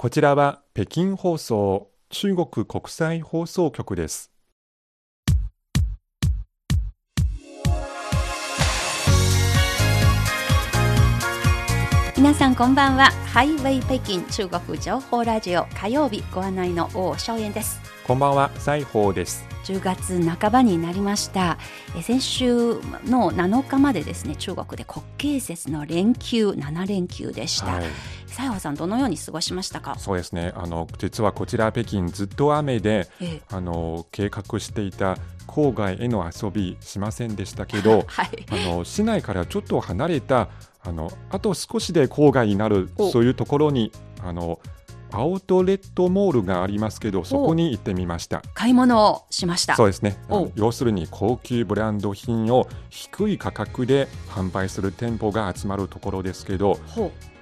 こちらは北京放送中国国際放送局です。皆さんこんばんはハイウェイ北京中国情報ラジオ火曜日ご案内の王正燕ですこんばんは、西宝です。10月半ばになりました。え先週の7日までですね中国で国慶節の連休7連休でした、はい、西郷さんどのように過ごしましたか？そうですね。あの実はこちら北京ずっと雨で、ええ。あの計画していた郊外への遊びしませんでしたけど、はい。あの市内からちょっと離れたあのあと少しで郊外になるお。そういうところにあのアウトレットモールがありますけど、そこに行ってみました。買い物をしましたそうですね。要するに高級ブランド品を低い価格で販売する店舗が集まるところですけど、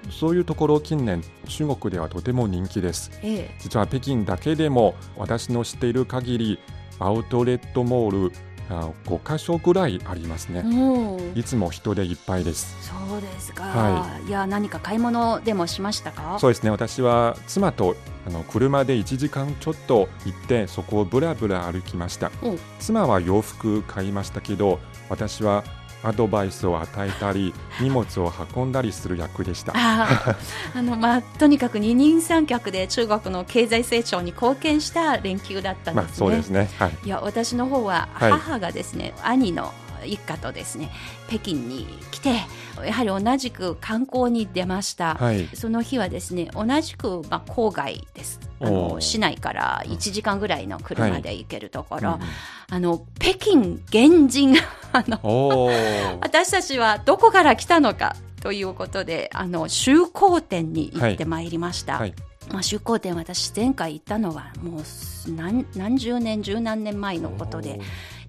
そういうところ近年中国ではとても人気です。ええ実は北京だけでも私の知っている限りアウトレットモールあ5カ所ぐらいありますね。おーいつも人でいっぱいです。そうですか、、はいや何か買い物でもしましたか？そうですね。私は妻とあの車で1時間ちょっと行ってそこをぶらぶら歩きましたお。妻は洋服買いましたけど、私はアドバイスを与えたり荷物を運んだりする役でした。あのまあとにかく二人三脚で中国の経済成長に貢献した連休だったんまあですね。そうですね。はい。いや私の方ははい母がですね、兄の一家とですね北京に来てやはり同じく観光に出ました。はい。その日はですね同じく、まあ、郊外です。あおのー市内から1時間ぐらいの車で行けるところ、うんあの北京現人 あの 私たちはどこから来たのかということであの周光店に行ってまいりました、はい。まあ、周光店私前回行ったのはもう何何十年十何年前のことで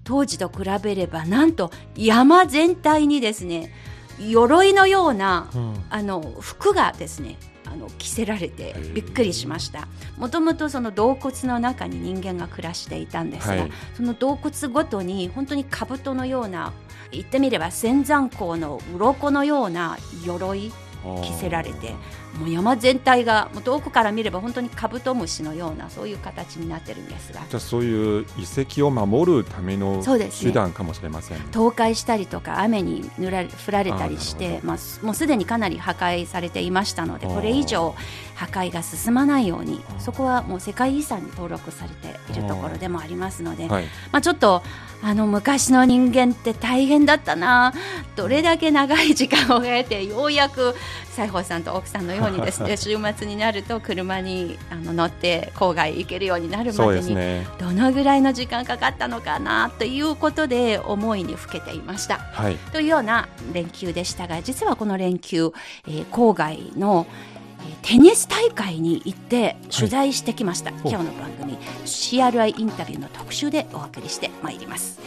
当時と比べればなんと山全体にですね鎧のようなうん。あの服がですねあの着せられてーびっくりしました。もともとその洞窟の中に人間が暮らしていたんですが、はい。その洞窟ごとに本当に兜のような言ってみれば仙山港の鱗のような鎧着せられてもう山全体がもう遠くから見れば本当にカブトムシのようなそういう形になってるんですが。じゃあそういう遺跡を守るためのそうですね。手段かもしれません。倒壊したりとか雨に濡られ降られたりしてまあ、すもうすでにかなり破壊されていましたのでこれ以上破壊が進まないようにそこはもう世界遺産に登録されているところでもありますので、はい。まあ、ちょっとあの昔の人間って大変だったな。どれだけ長い時間を経てようやく西郷さんと奥さんのようにですね 週末になると車にあの乗って郊外行けるようになるまでに。どのぐらいの時間かかったのかなということで思いにふけていました。はい。というような連休でしたが実はこの連休、えー郊外のえーテニス大会に行って取材してきました、今日の番組 CRI インタビューの特集でお送りしてまいります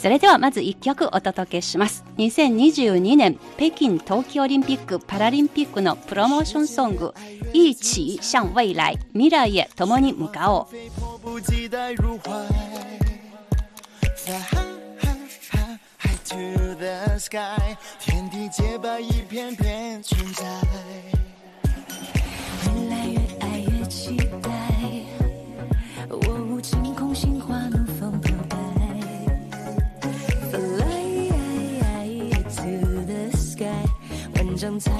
それではまず1曲お届けします。2022年北京冬季オリンピック・パラリンピックのプロモーションソング「一起向未来未来へ共に向かおう」to the sky，天地洁白一片片存在。万丈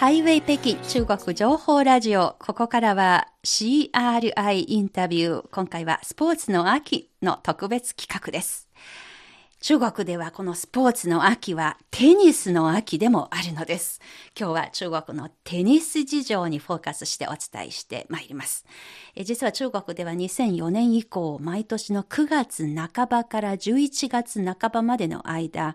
ハイウェイ北京中国情報ラジオ。ここからは CRI インタビュー。今回はスポーツの秋の特別企画です。中国ではこのスポーツの秋はテニスの秋でもあるのです。今日は中国のテニス事情にフォーカスしてお伝えしてまいります。え実は中国では2004年以降、毎年の9月半ばから11月半ばまでの間、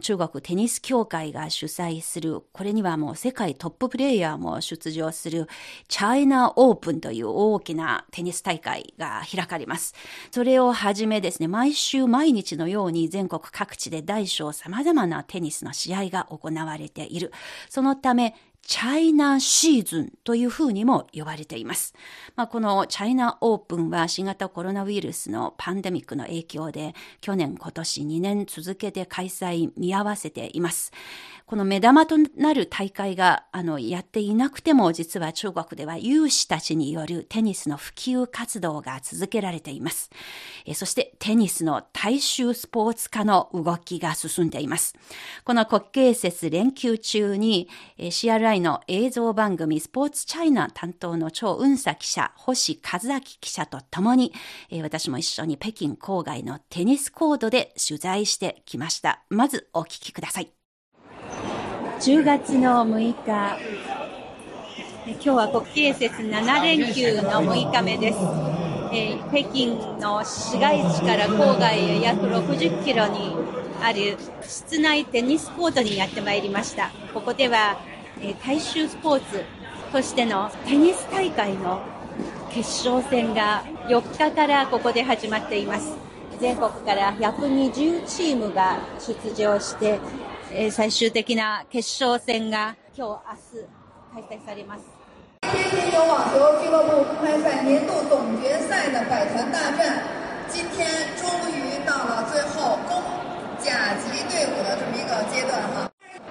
中国テニス協会が主催する、これにはもう世界トッププレイヤーも出場するチャイナオープンという大きなテニス大会が開かれます。それをはじめですね、毎週毎日のように全全国各地で大小様々なテニスの試合が行われている。そのため、チャイナシーズンというふうにも呼ばれています。まあ、このチャイナオープンは新型コロナウイルスのパンデミックの影響で去年今年2年続けて開催見合わせています。この目玉となる大会があのやっていなくても実は中国では有志たちによるテニスの普及活動が続けられています。えそしてテニスの大衆スポーツ化の動きが進んでいます。この国慶節連休中にえ CRI の映像番組スポーツチャイナ担当の張雲佐記者、星和明記者と共にえ私も一緒に北京郊外のテニスコートで取材してきました。まずお聞きください。10月の6日、今日は国慶節7連休の6日目です。えー北京の市街地から郊外へ約60キロにある室内テニスコートにやってまいりました。ここでは、えー大衆スポーツとしてのテニス大会の決勝戦が4日からここで始まっています。全国から120チームが出場して、えー最終的な決勝戦が今日明日開催されます。天天有网球俱乐部公开赛年度总决赛的百团大战，今天终于到了最后攻甲级队伍的这么一个阶段哈。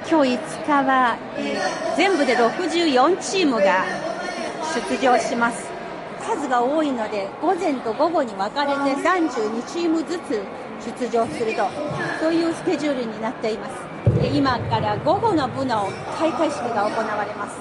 今日5日は、えー全部で64チームが出場します数が多いので午前と午後に分かれて32チームずつ出場するとそういうスケジュールになっています今から午後の部の開会式が行われます。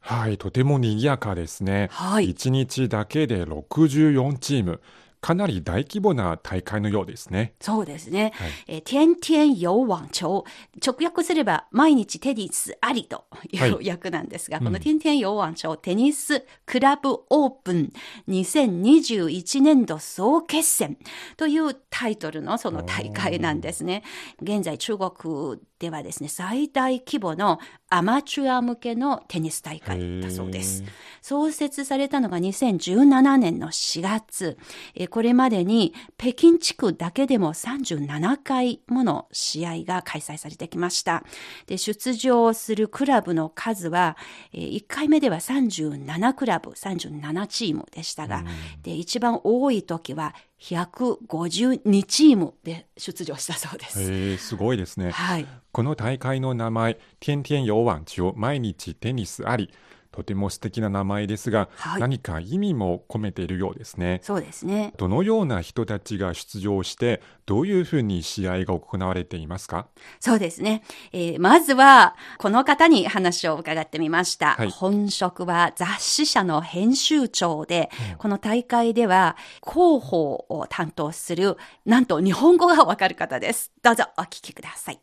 はい、とても賑やかですね。はい1日だけで64チーム。かなり大規模な大会のようですね。そうですね。はいえー天天有網球。直訳すれば、毎日テニスありといはいう訳なんですが、この天天有網球テニスクラブオープン2021年度総決戦というタイトルのその大会なんですね。現在中国ではですね、最大規模のアマチュア向けのテニス大会だそうです。創設されたのが2017年の4月。えーこれまでに北京地区だけでも37回もの試合が開催されてきました。で、出場するクラブの数は、え1回目では37クラブ、37チームでしたが、で、一番多い時は152チームで出場したそうです。へえ、すごいですね。はい。この大会の名前、天天有網球、毎日テニスあり。とても素敵な名前ですが、はい何か意味も込めているようですね。そうですね。どのような人たちが出場して、どういうふうに試合が行われていますか？そうですね。えーまずは、この方に話を伺ってみました。はい本職は雑誌社の編集長で、この大会では広報を担当する、なんと日本語がわかる方です。どうぞお聞きください。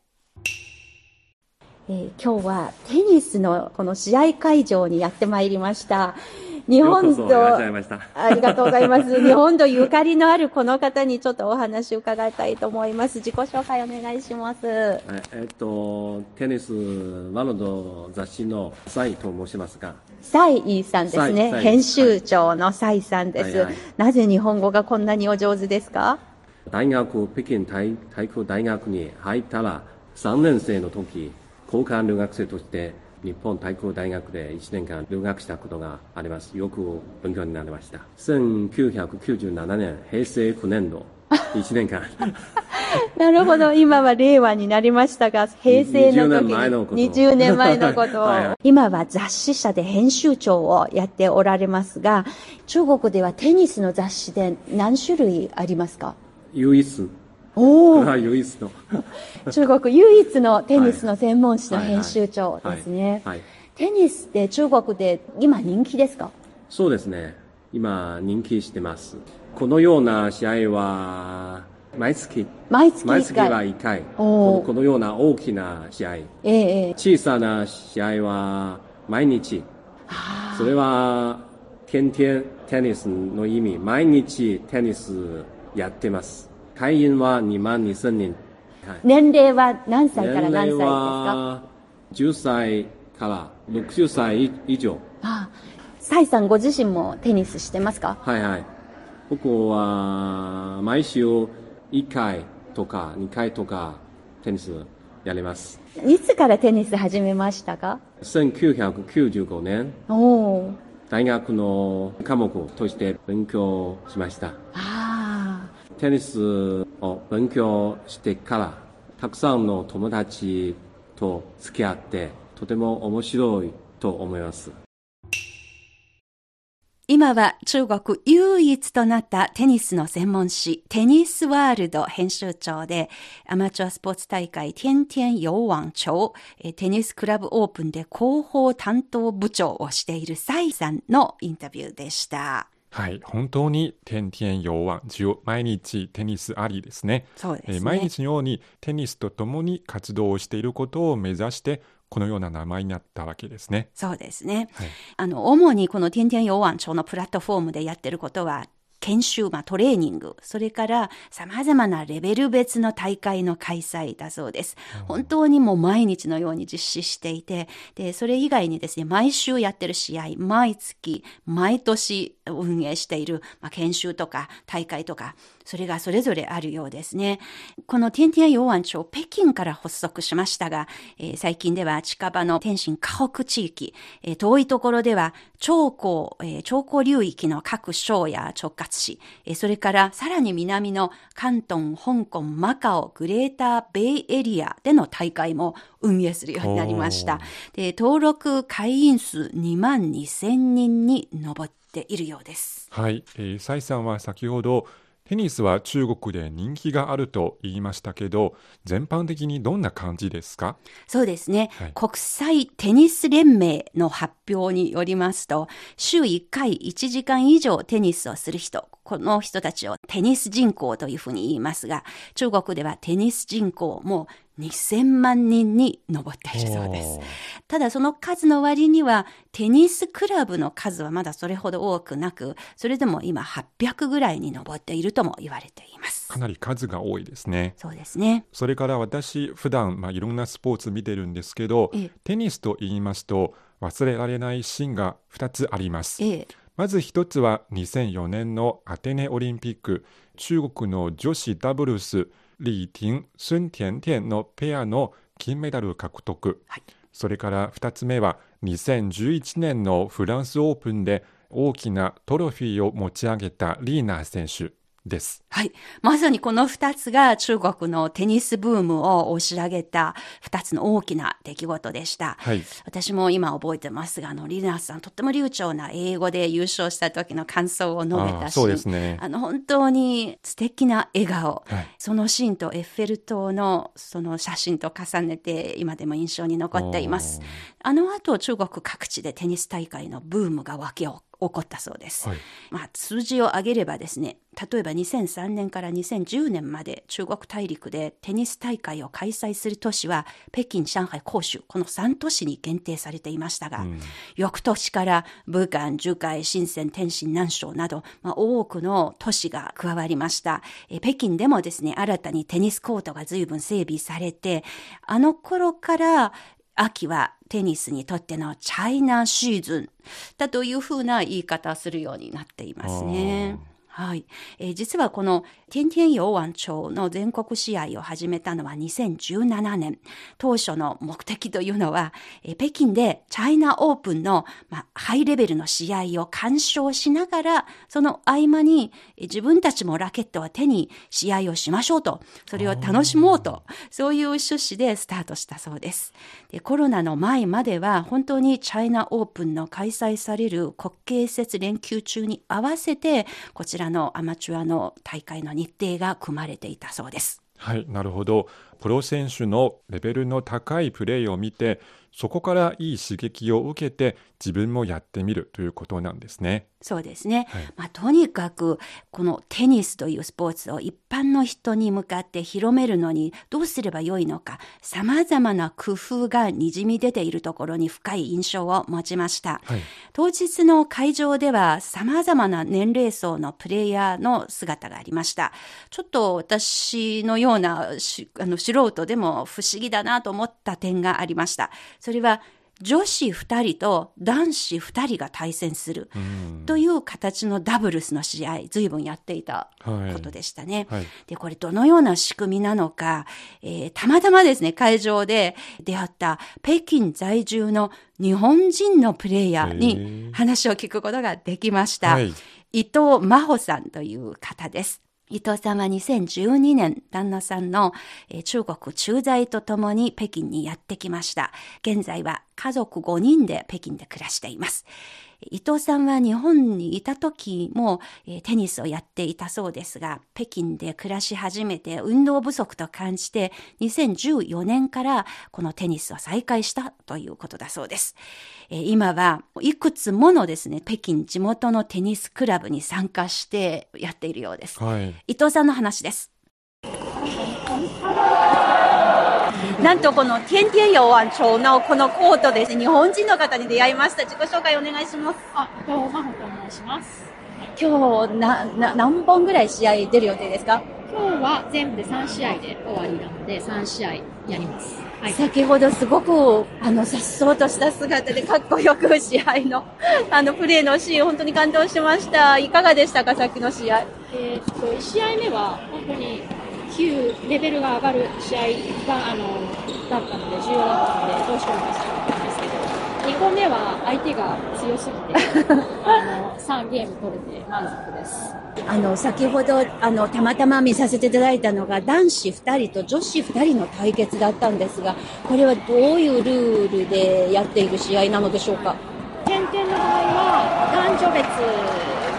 えー今日はテニスのこの試合会場にやってまいりました。日本と、ました。ありがとうございます。日本とゆかりのあるこの方にちょっとお話を伺いたいと思います。自己紹介お願いします。ええっと、テニスワールド雑誌のサイと申しますが、サイさんですね。編集長のサイさんです、はいはいなぜ日本語がこんなにお上手ですか？大学、北京体体育大学に入ったら、3年生の時、交換留学生として、日本体育大学で1年間留学したことがあります。よく勉強になりました。1997年、平成9年度、1年間。なるほど。今は令和になりましたが、平成の時20年前のことに20年前のことを はいはい今は雑誌社で編集長をやっておられますが、中国ではテニスの雑誌で何種類ありますか？唯一、おお、唯一の。中国唯一のテニスの専門誌の編集長ですね。はいはいテニスって中国で今人気ですか？そうですね。今、人気してます。このような試合は、毎月、毎月1毎月は回。1回。このこのような大きな試合。ええええ小さな試合は毎日。あそれは、天天テニスの意味。毎日テニスやってます。会員は2万2000人。はいー年齢は何歳から何歳ですかは10歳から60歳以上。ああサイさんご自身もテニスしてますかはいはい。僕は毎週1回とか2回とかテニスやります。いつからテニス始めましたか1995年、おお大学の科目として勉強しました。ああテニスを勉強してから、たくさんの友達と付き合って、とても面白いと思います。今は中国唯一となったテニスの専門誌テニスワールド編集長でアマチュアスポーツ大会天天洋網長えーテニスクラブオープンで広報担当部長をしているサイさんのインタビューでした。はい、本当に天天洋ワ中毎日テニスありですね。そうですね。えー毎日のようにテニスとともに活動をしていることを目指してこのような名前になったわけですね。そうですね。はいあの、主にこの天天洋湾町のプラットフォームでやってることは、研修、まあ、トレーニング、それから様々なレベル別の大会の開催だそうです。本当にもう毎日のように実施していて、で、それ以外にですね、毎週やってる試合、毎月、毎年運営している、まあ、研修とか大会とか、それがそれぞれあるようですね。この天天洋湾町、北京から発足しましたが、えー最近では近場の天津河北地域、えー遠いところでは長江、えー長江流域の各省や直轄市、えーそれからさらに南の関東、香港、マカオ、グレーターベイエリアでの大会も運営するようになりました。で登録会員数2万2000人に上っているようです。はい、えー、サイさんは先ほどテニスは中国で人気があると言いましたけど全般的にどんな感じですか？そうですね、はい。国際テニス連盟の発表によりますと、週1回1時間以上テニスをする人、この人たちをテニス人口というふうに言いますが、中国ではテニス人口も2000万人に上っているそうです。ただその数の割には、テニスクラブの数はまだそれほど多くなく、それでも今800ぐらいに上っているとも言われています。かなり数が多いですね。そうですね。それから私普段まあいろんなスポーツ見てるんですけどええテニスと言いますと忘れられないシーンが2つあります。ええ。まず一つは2004年のアテネオリンピック中国の女子ダブルス李婷、孫甜甜のペアの金メダル獲得、はいそれから2つ目は2011年のフランスオープンで大きなトロフィーを持ち上げたリーナー選手です。はい。まさにこの二つが中国のテニスブームを押し上げた二つの大きな出来事でした。はい私も今覚えてますが、あの、リナーさんとっても流暢な英語で優勝した時の感想を述べたし、そうですねあの、本当に素敵な笑顔。はいそのシーンとエッフェル塔のその写真と重ねて今でも印象に残っています。あの後中国各地でテニス大会のブームが湧き起こったそうです。はいまあ、数字を上げればですね、例えば2003年から2010年まで中国大陸でテニス大会を開催する都市は北京、上海、広州、この3都市に限定されていましたが、翌年から武漢、珠海、深セン、天津、南昌など、まあ、多くの都市が加わりました。え北京でもですね、新たにテニスコートが随分整備されて、あの頃から秋はテニスにとってのチャイナシーズンだというふうな言い方をするようになっていますね。はい、えー実はこの天天洋湾町の全国試合を始めたのは2017年。当初の目的というのは、えー北京でチャイナオープンの、まあ、ハイレベルの試合を鑑賞しながら、その合間にえー自分たちもラケットを手に試合をしましょうと、それを楽しもうと、そういう趣旨でスタートしたそうです。でコロナの前までは本当にチャイナオープンの開催される国慶節連休中に合わせて、こちらのアマチュアの大会の日程が組まれていたそうです。はい、なるほど。プロ選手のレベルの高いプレーを見て、そこからいい刺激を受けて自分もやってみるということなんですね。そうですね。はいまあ、とにかく、このテニスというスポーツを一般の人に向かって広めるのにどうすればよいのか、様々な工夫が滲み出ているところに深い印象を持ちました。はい当日の会場では様々な年齢層のプレイヤーの姿がありました。ちょっと私のようなしあの素人でも不思議だなと思った点がありました。それは女子2人と男子2人が対戦するうんという形のダブルスの試合、随分やっていたはいことでしたね。はいで、これどのような仕組みなのか、えーたまたまですね、会場で出会った北京在住の日本人のプレイヤーへにー話を聞くことができました。はい伊藤真帆さんという方です。伊藤さんは2012年、旦那さんのえー中国駐在とともに北京にやってきました。現在は家族5人で北京で暮らしています。伊藤さんは日本にいた時も、えーテニスをやっていたそうですが、北京で暮らし始めて運動不足と感じて、2014年からこのテニスを再開したということだそうです。えー今はいくつものですね、北京地元のテニスクラブに参加してやっているようです。はい伊藤さんの話です。なんとこの天天洋湾町のこのコートですね、日本人の方に出会いました。自己紹介お願いします。あ、どうも、真帆と申します。今日な、な、何本ぐらい試合出る予定ですか？今日は全部で3試合で終わりなので、3試合やります。はい。先ほどすごく、あの、さっそうとした姿でかっこよく試合の、あの、プレーのシーン、本当に感動しました。いかがでしたか、さっきの試合？えーっと、1試合目は本当に急、レベルが上がる試合が、あの、だったので、重要だったので、どうしようかしたんですけど、2個目は相手が強すぎて、あの、3ゲーム取れて満足です。あの、先ほど、あの、たまたま見させていただいたのが、男子2人と女子2人の対決だったんですが、これはどういうルールでやっている試合なのでしょうか？点々の場合は男女別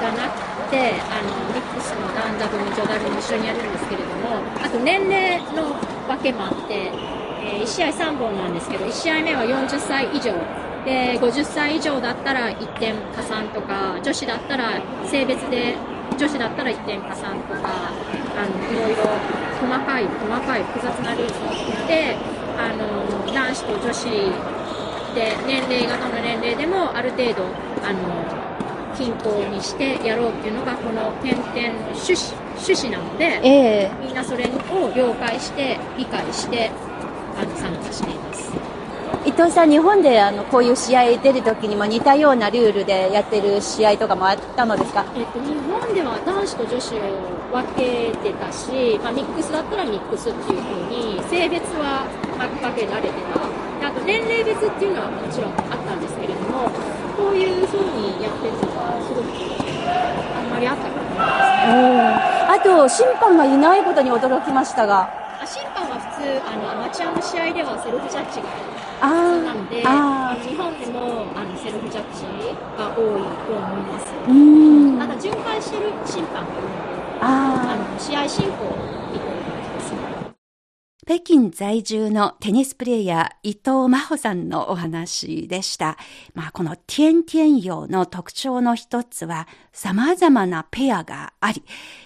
がなくてあのダブル女ダブも一緒にやるんですけれどもあと年齢の分けもあって、え1試合3本なんですけど1試合目は40歳以上で50歳以上だったら1点加算とか女子だったら性別で女子だったら1点加算とかあのいろいろ細かい細かい複雑なルールを作ってあの男子と女子で年齢がどの年齢でもある程度あの均衡にしてやろうっていうのがこの点々の趣旨趣旨なのでええ。みんなそれを了解して理解してあの参加しています。伊藤さん、日本であのこういう試合出るときにも似たようなルールでやってる試合とかもあったのですか？えっと、日本では男子と女子を分けてたし、まあ、ミックスだったらミックスっていう風に性別は分けられてた。であと年齢別っていうのはもちろんあったんですけれどもこういう風にやってるのがすごくあんまりあったことないですねあと、審判がいないことに驚きましたが。あ審判は普通あのアマチュアの試合ではセルフジャッジがあ普通なのでああの日本でもあのセルフジャッジが多いと思いますー、うーん。ただ巡回してる審判がいるのでああの試合進行を見てる感じですね北京在住のテニスプレーヤー伊藤真帆さんのお話でした。まあ、この天天陽の特徴の一つは様々なペアがあり、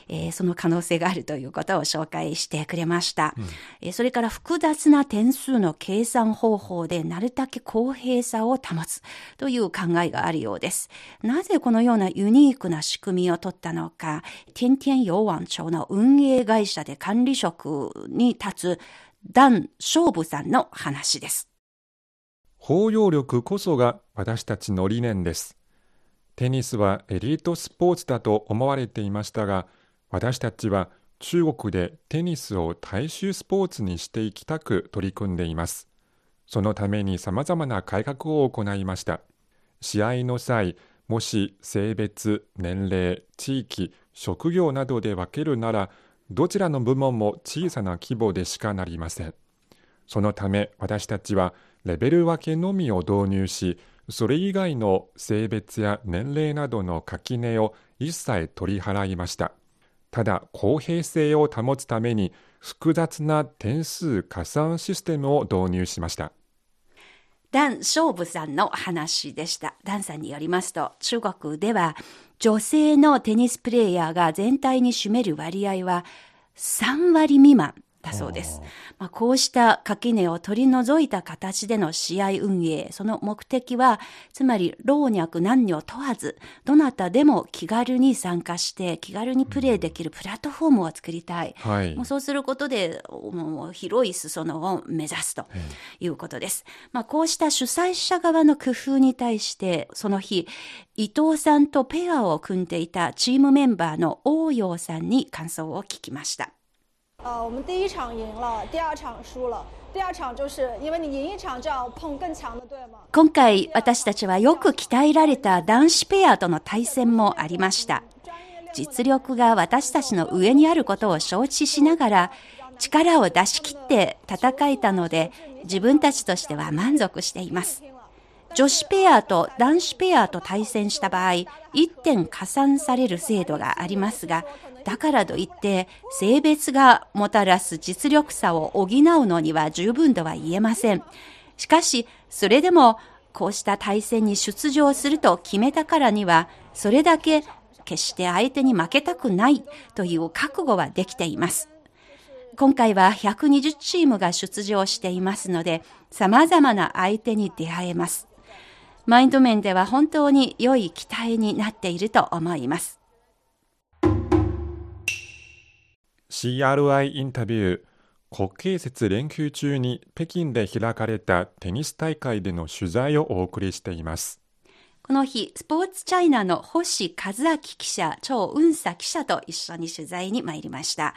えーその可能性があるということを紹介してくれました。えーそれから複雑な点数の計算方法でなるだけ公平さを保つという考えがあるようです。なぜこのようなユニークな仕組みを取ったのか、天天陽湾町の運営会社で管理職に立つダン・ショーブさんの話です。包容力こそが私たちの理念です。テニスはエリートスポーツだと思われていましたが、私たちは中国でテニスを大衆スポーツにしていきたく取り組んでいます。そのために様々な改革を行いました。試合の際、もし性別、年齢、地域、職業などで分けるなら、どちらの部門も小さな規模でしかなりません。そのため私たちはレベル分けのみを導入し、それ以外の性別や年齢などの垣根を一切取り払いました。ただ公平性を保つために複雑な点数加算システムを導入しました。ダン・ショーブさんの話でした。ダンさんによりますと、中国では女性のテニスプレーヤーが全体に占める割合は3割未満。だそうです。まあ、こうした垣根を取り除いた形での試合運営、その目的は、つまり老若男女問わず、どなたでも気軽に参加して、気軽にプレーできるプラットフォームを作りたい。はいもうそうすることで、もう広い裾野を目指すということです。まあ、こうした主催者側の工夫に対して、その日、伊藤さんとペアを組んでいたチームメンバーの王陽さんに感想を聞きました。呃，我们第一场赢了，第二场输了。第二场就是因为你赢一场就要碰更强的队嘛。今回私たちはよく鍛えられた男子ペアとの対戦もありました。実力が私たちの上にあることを承知しながら力を出し切って戦えたので自分たちとしては満足しています。女子ペアと男子ペアと対戦した場合、1点加算される制度がありますが、だからといって性別がもたらす実力差を補うのには十分とは言えません。しかし、それでもこうした対戦に出場すると決めたからには、それだけ決して相手に負けたくないという覚悟はできています。今回は120チームが出場していますので、様々な相手に出会えます。マインド面では本当に良い期待になっていると思います。CRI インタビュー国慶節連休中に北京で開かれたテニス大会での取材をお送りしています。この日、スポーツチャイナの星和明記者、張雲佐記者と一緒に取材に参りました。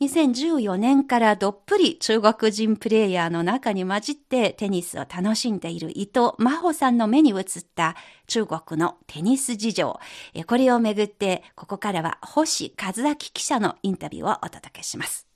2014年からどっぷり中国人プレイヤーの中に混じってテニスを楽しんでいる伊藤真帆さんの目に映った中国のテニス事情。これをめぐって、ここからは星和明記者のインタビューをお届けします。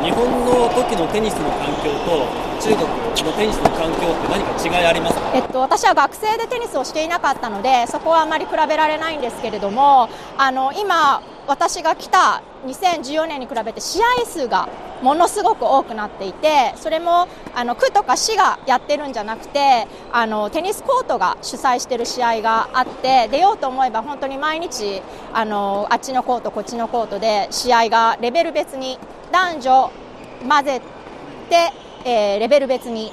日本の時のテニスの環境と中国のテニスの環境って何か違いありますか？えっと、私は学生でテニスをしていなかったのでそこはあまり比べられないんですけれどもあの今私が来た2014年に比べて試合数がものすごく多くなっていてそれもあの区とか市がやってるんじゃなくてあのテニスコートが主催している試合があって出ようと思えば本当に毎日あのあっちのコートこっちのコートで試合がレベル別に男女混ぜて、えーレベル別に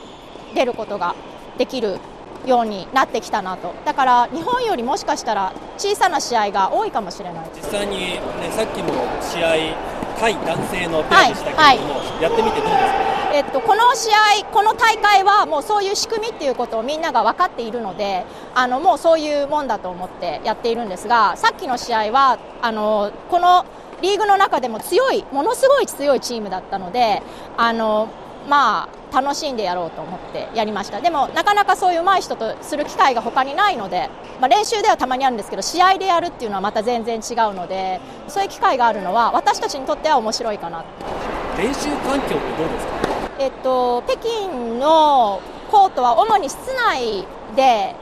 出ることができるようになってきたなと。だから日本よりもしかしたら小さな試合が多いかもしれない。実際に、ね、さっきの試合対男性のペアでしたけれども、はい。やってみてどうですか？えっと、この試合、この大会はもうそういう仕組みっていうことをみんなが分かっているのであのもうそういうもんだと思ってやっているんですがさっきの試合はあのこのリーグの中でも強いものすごい強いチームだったのであの、まあ、楽しんでやろうと思ってやりました。でもなかなかそういう上手い人とする機会が他にないので、まあ、練習ではたまにあるんですけど試合でやるっていうのはまた全然違うのでそういう機会があるのは私たちにとっては面白いかな練習環境ってどうですか？えっと、北京のコートは主に室内で、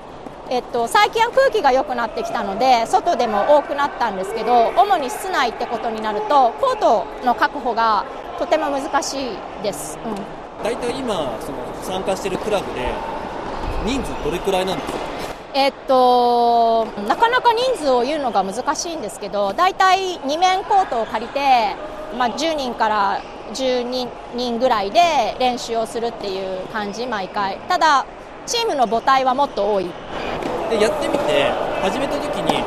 えっと、最近は空気が良くなってきたので外でも多くなったんですけど主に室内ってことになるとコートの確保がとても難しいです、うん。大体今その参加しているクラブで人数どれくらいなんですか？えっと、なかなか人数を言うのが難しいんですけど大体2面コートを借りて、まあ、10人から12人ぐらいで練習をするっていう感じ毎回。ただチームの母体はもっと多い。でやってみて始めた時に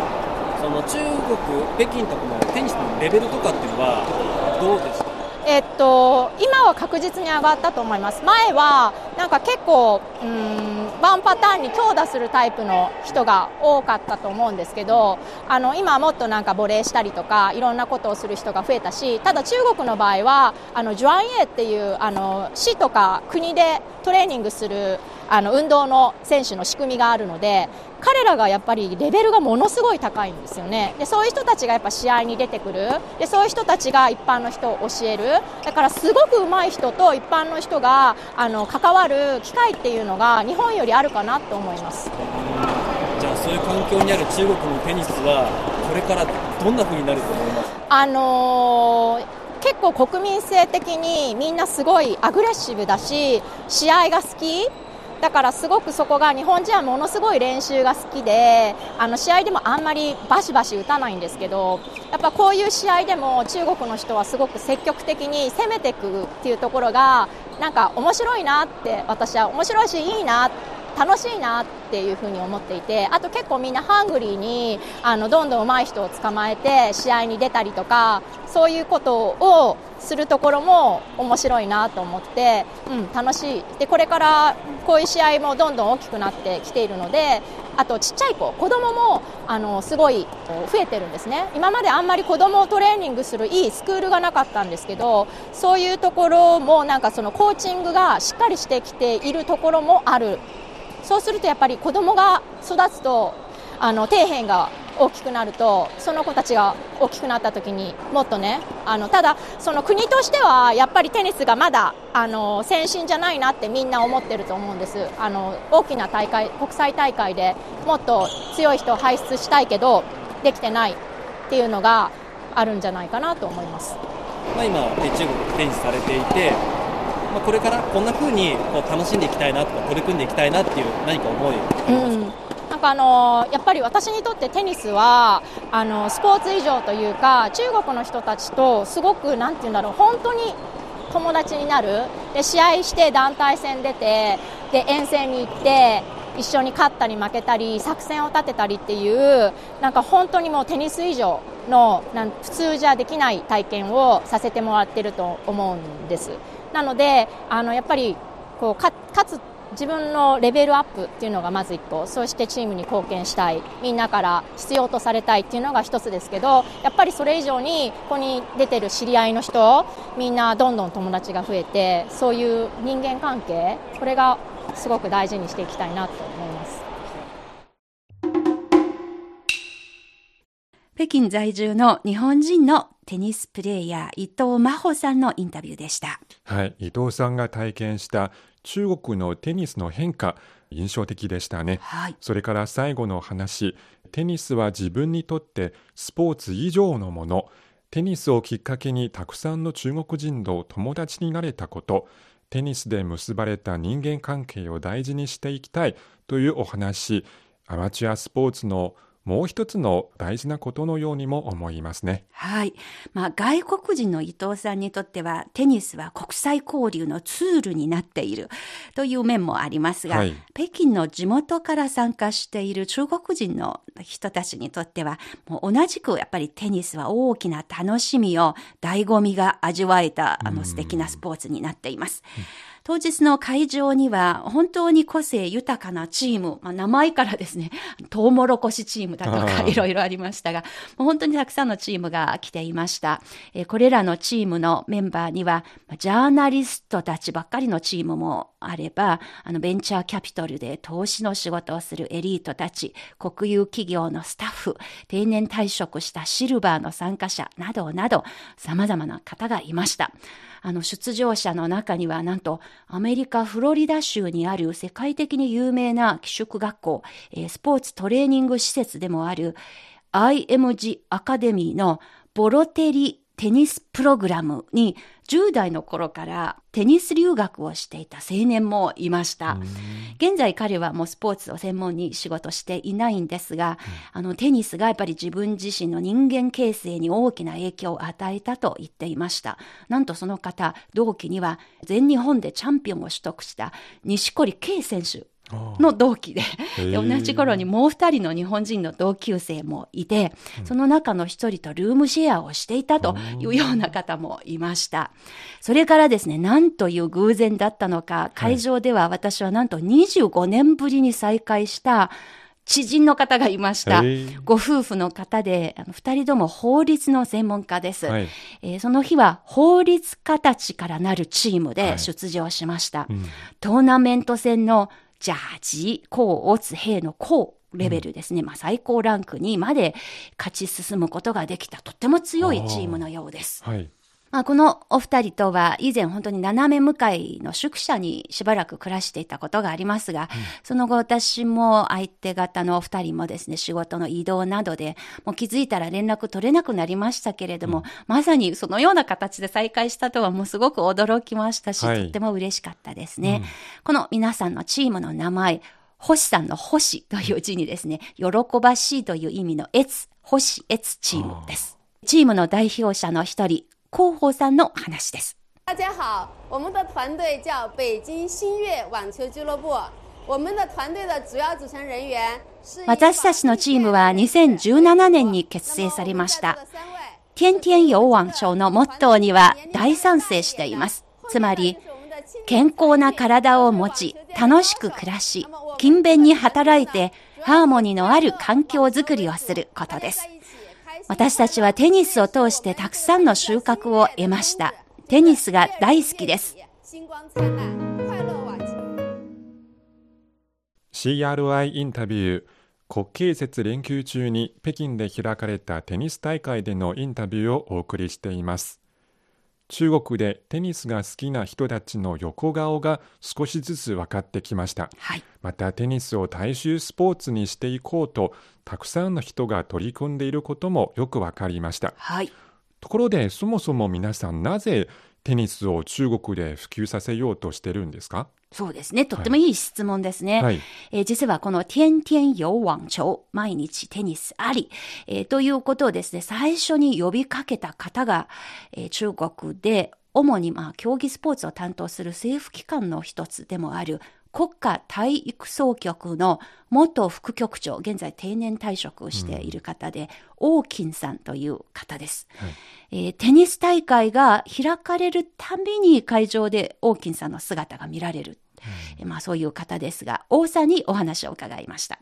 その中国北京とかのテニスのレベルとかっていうのはどうでした？えっと、今は確実に上がったと思います、前はなんか結構、うん、ワンパターンに強打するタイプの人が多かったと思うんですけど、あの今はもっとなんかボレーしたりとか、いろんなことをする人が増えたし、ただ中国の場合は、あのジュアンイエっていうあの市とか国でトレーニングするあの運動の選手の仕組みがあるので、彼らがやっぱりレベルがものすごい高いんですよね。でそういう人たちがやっぱ試合に出てくる。でそういう人たちが一般の人を教える。だからすごく上手い人と一般の人があの関わる機会っていうのが日本よりあるかなと思います。じゃあそういう環境にある中国のテニスはこれからどんな風になると思います？あのー結構国民性的にみんなすごいアグレッシブだし試合が好きだからすごくそこが日本人はものすごい練習が好きであの試合でもあんまりバシバシ打たないんですけどやっぱこういう試合でも中国の人はすごく積極的に攻めていくっていうところがなんか面白いなって私は面白いしいいな楽しいなっていうふうに思っていてあと結構みんなハングリーにあのどんどん上手い人を捕まえて試合に出たりとかそういうことをするところも面白いなと思って、うん、楽しい。でこれからこういう試合もどんどん大きくなってきているのであとちっちゃい子子供もあのすごい増えてるんですね。今まであんまり子供をトレーニングするいいスクールがなかったんですけどそういうところもなんかそのコーチングがしっかりしてきているところもあるそうするとやっぱり子供が育つとあの底辺が大きくなるとその子たちが大きくなった時にもっとねあのただその国としてはやっぱりテニスがまだあの先進じゃないなってみんな思ってると思うんですあの大きな大会国際大会でもっと強い人を輩出したいけどできてないっていうのがあるんじゃないかなと思います。まあ、今、中国でテニスされていて、まあ、これからこんな風にこう楽しんでいきたいなとか取り組んでいきたいなっていう何か思いうん。なんかあのやっぱり私にとってテニスはあのスポーツ以上というか中国の人たちとすごくなんていうんだろう本当に友達になる。で試合して団体戦出てで遠征に行って一緒に勝ったり負けたり作戦を立てたりっていうなんか本当にもうテニス以上のなん普通じゃできない体験をさせてもらってると思うんです。なのであのやっぱりこうか勝つ自分のレベルアップっていうのがまず一歩そしてチームに貢献したいみんなから必要とされたいっていうのが一つですけどやっぱりそれ以上にここに出てる知り合いの人みんなどんどん友達が増えてそういう人間関係これがすごく大事にしていきたいなと思います。北京在住の日本人のテニスプレーヤー伊藤真帆さんのインタビューでした。はい、伊藤さんが体験した中国のテニスの変化、印象的でしたね。はい。それから最後の話、テニスは自分にとってスポーツ以上のもの。テニスをきっかけにたくさんの中国人と友達になれたこと、テニスで結ばれた人間関係を大事にしていきたいというお話、アマチュアスポーツのもう一つの大事なことのようにも思いますね。はい。まあ、外国人の伊藤さんにとっては、テニスは国際交流のツールになっているという面もありますが、はい北京の地元から参加している中国人の人たちにとっては、もう同じくやっぱりテニスは大きな楽しみを、醍醐味が味わえた、あの素敵なスポーツになっています。当日の会場には本当に個性豊かなチーム、まあ、名前からですね、トウモロコシチームだとあかーいろいろありましたが、もう本当にたくさんのチームが来ていました。えーこれらのチームのメンバーには、まあジャーナリストたちばっかりのチームもあれば、あのベンチャーキャピタルで投資の仕事をするエリートたち、国有企業のスタッフ、定年退職したシルバーの参加者などなど、様々な方がいました。あの出場者の中にはなんとアメリカ・フロリダ州にある世界的に有名な寄宿学校、えースポーツトレーニング施設でもある IMG アカデミーのボロテリテニスプログラムに10代の頃からテニス留学をしていた青年もいました。現在彼はもうスポーツを専門に仕事していないんですが、あのテニスがやっぱり自分自身の人間形成に大きな影響を与えたと言っていました。なんとその方、同期には全日本でチャンピオンを取得した西堀圭選手の同期で、で同じ頃にもう二人の日本人の同級生もいて、その中の一人とルームシェアをしていたというような方もいました。それからですね、なんという偶然だったのか、会場では私はなんと25年ぶりに再会した知人の方がいました。ご夫婦の方で、二人とも法律の専門家です。はい。えーその日は法律家たちからなるチームはい。で出場しました。うん。トーナメント戦のジャージ、高、オツ、兵の高レベルですね。まあ最高ランクにまで勝ち進むことができたとっても強いチームのようです。はい。まあ、このお二人とは以前本当に斜め向かいの宿舎にしばらく暮らしていたことがありますが、その後私も相手方のお二人もですね、仕事の移動などで、もう気づいたら連絡取れなくなりましたけれども、まさにそのような形で再会したとはもうすごく驚きましたし、はい。とっても嬉しかったですね。この皆さんのチームの名前、星さんの星という字にですね、喜ばしいという意味の越、星越チームです。チームの代表者の一人、広報さんの話です。大家好，我们的团队叫北京新月网球俱乐部。我们的团队的主要组成人员是私たちのチームは2017年に結成されました。天天有網町のモットーには大賛成しています。つまり、健康な体を持ち、楽しく暮らし、勤勉に働いて、ハーモニーのある環境づくりをすることです。私たちはテニスを通してたくさんの収穫を得ました。テニスが大好きです。CRI インタビュー国慶節連休中に北京で開かれたテニス大会でのインタビューをお送りしています中国でテニスが好きな人たちの横顔が少しずつ分かってきました、はい、またテニスを大衆スポーツにしていこうとたくさんの人が取り組んでいることもよく分かりました。はい。ところでそもそも皆さんなぜテニスを中国で普及させようとしてるんですか？そうですね。とってもいい質問ですね。はいえー実はこの天天有網球、毎日テニスあり、えーということをですね、最初に呼びかけた方が、えー中国で主にまあ競技スポーツを担当する政府機関の一つでもある国家体育総局の元副局長、現在定年退職をしている方で、王金さんという方です。えーテニス大会が開かれるたびに会場で王金さんの姿が見られる。えーまあそういう方ですが、王さんにお話を伺いました。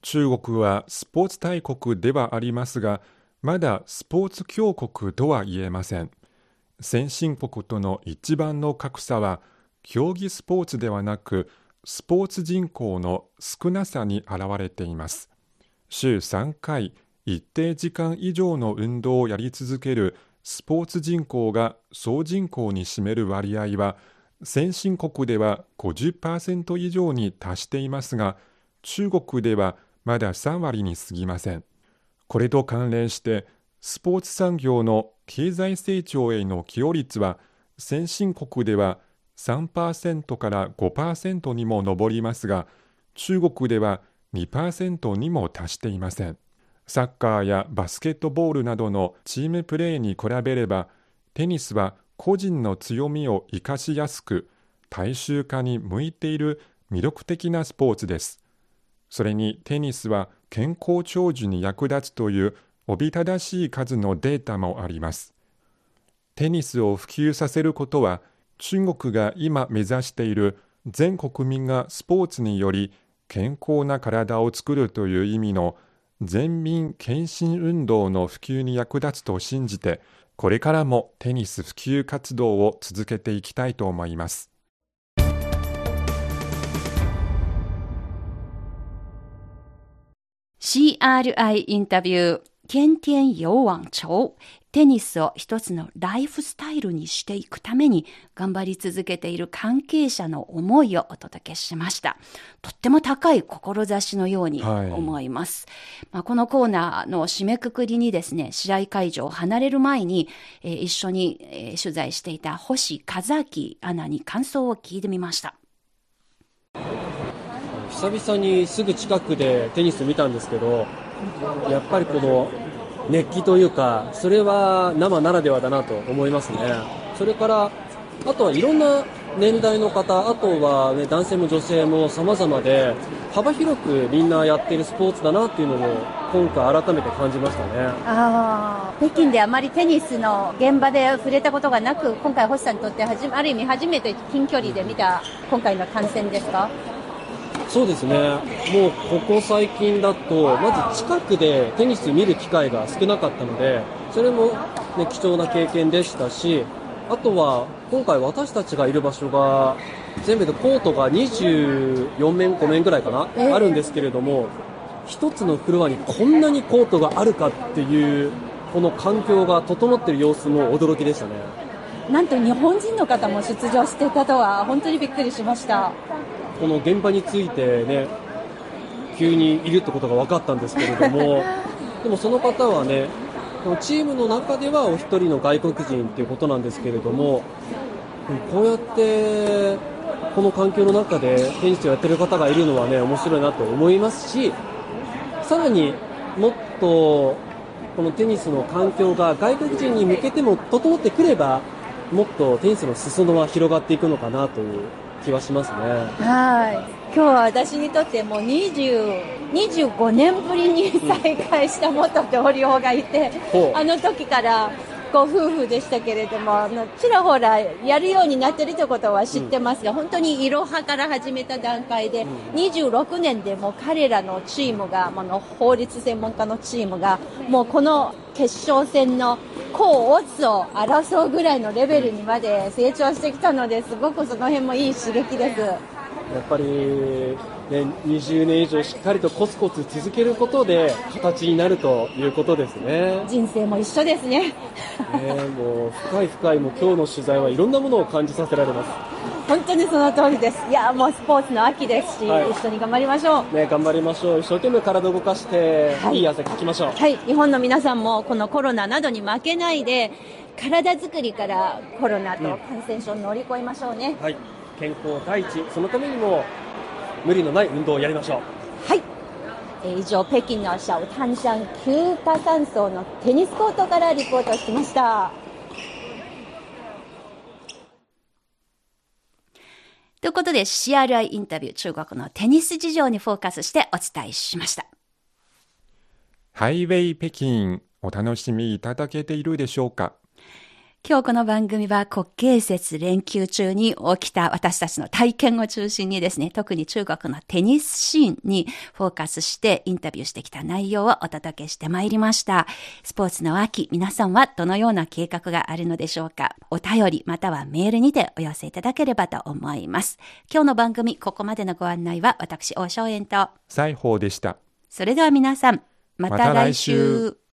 中国はスポーツ大国ではありますが、まだスポーツ強国とは言えません。先進国との一番の格差は、競技スポーツではなく、スポーツ人口の少なさに現れています。週3回、一定時間以上の運動をやり続けるスポーツ人口が総人口に占める割合は、先進国では50%以上に達していますが、中国ではまだ3割に過ぎません。これと関連して、スポーツ産業の経済成長への寄与率は、先進国では3%から5%にも上りますが、中国では2%にも達していません。サッカーやバスケットボールなどのチームプレーに比べれば、テニスは個人の強みを生かしやすく、大衆化に向いている魅力的なスポーツです。それにテニスは健康長寿に役立つというおびただしい数のデータもあります。テニスを普及させることは中国が今目指している全国民がスポーツにより健康な体を作るという意味の全民献身運動の普及に役立つと信じてこれからもテニス普及活動を続けていきたいと思います。CRI インタビュー、天天有網球。テニスを一つのライフスタイルにしていくために頑張り続けている関係者の思いをお届けしました。とっても高い志のようにはい思います。まあ、このコーナーの締めくくりにですね、試合会場を離れる前に、えー一緒に、えー取材していた星和明アナに感想を聞いてみました。久々にすぐ近くでテニス見たんですけど、やっぱりこの熱気というか、それは生ならではだなと思いますね。それから、あとはいろんな年代の方、あとは、ね、男性も女性も様々で、幅広くみんなやっているスポーツだなっていうのも、今回改めて感じましたね。あー北京であまりテニスの現場で触れたことがなく、今回星さんにとってはじある意味初めて近距離で見た今回の観戦ですか？そうですね、もうここ最近だと、まず近くでテニス見る機会が少なかったので、それも、ね、貴重な経験でしたし、あとは今回私たちがいる場所が、全部でコートが24面、5面ぐらいかな、あるんですけれども、一つのフロアにこんなにコートがあるかっていうこの環境が整っている様子も驚きでしたね。なんと日本人の方も出場していたとは本当にびっくりしました。この現場についてね、急にいるってことが分かったんですけれども、でもその方はね、チームの中ではお一人の外国人っていうことなんですけれども、こうやってこの環境の中でテニスをやってる方がいるのはね、面白いなと思いますし、さらにもっとこのテニスの環境が外国人に向けても整ってくれば、もっとテニスの裾野は広がっていくのかなという気はしますね。はい。今日は私にとってもう20 25年ぶりに再会した元同僚がいて、ほうあの時からご夫婦でしたけれども、あのちらほらやるようになってるということは知ってますが、本当にいろはから始めた段階で、26年でもう彼らのチームが、あの法律専門家のチームが、もうこの決勝戦の甲オツを争うぐらいのレベルにまで成長してきたので、すごくその辺もいい刺激です。やっぱり、ね、20年以上しっかりとコツコツ続けることで形になるということですね。人生も一緒ですね。ねもう深い深いもう今日の取材はいろんなものを感じさせられます。本当にその通りです。いや、もうスポーツの秋ですし、はい一緒に頑張りましょう。ね、頑張りましょう。一生懸命体を動かして、い、い汗かきましょう。はい、日本の皆さんもこのコロナなどに負けないで、体作りからコロナと感染症を乗り越えましょうね。はい。健康第一。そのためにも、無理のない運動をやりましょう。えー以上、北京のシャオタンシャン休暇山荘のテニスコートからリポートしました。ということで CRI インタビュー中国のテニス事情にフォーカスしてお伝えしました。ハイウェイ北京、お楽しみいただけているでしょうか？今日この番組は国慶節連休中に起きた私たちの体験を中心にですね、特に中国のテニスシーンにフォーカスしてインタビューしてきた内容をお届けしてまいりました。スポーツの秋、皆さんはどのような計画があるのでしょうか？お便りまたはメールにてお寄せいただければと思います。今日の番組、ここまでのご案内は私、大正円と、西宝でした。それでは皆さん、また来週。また来週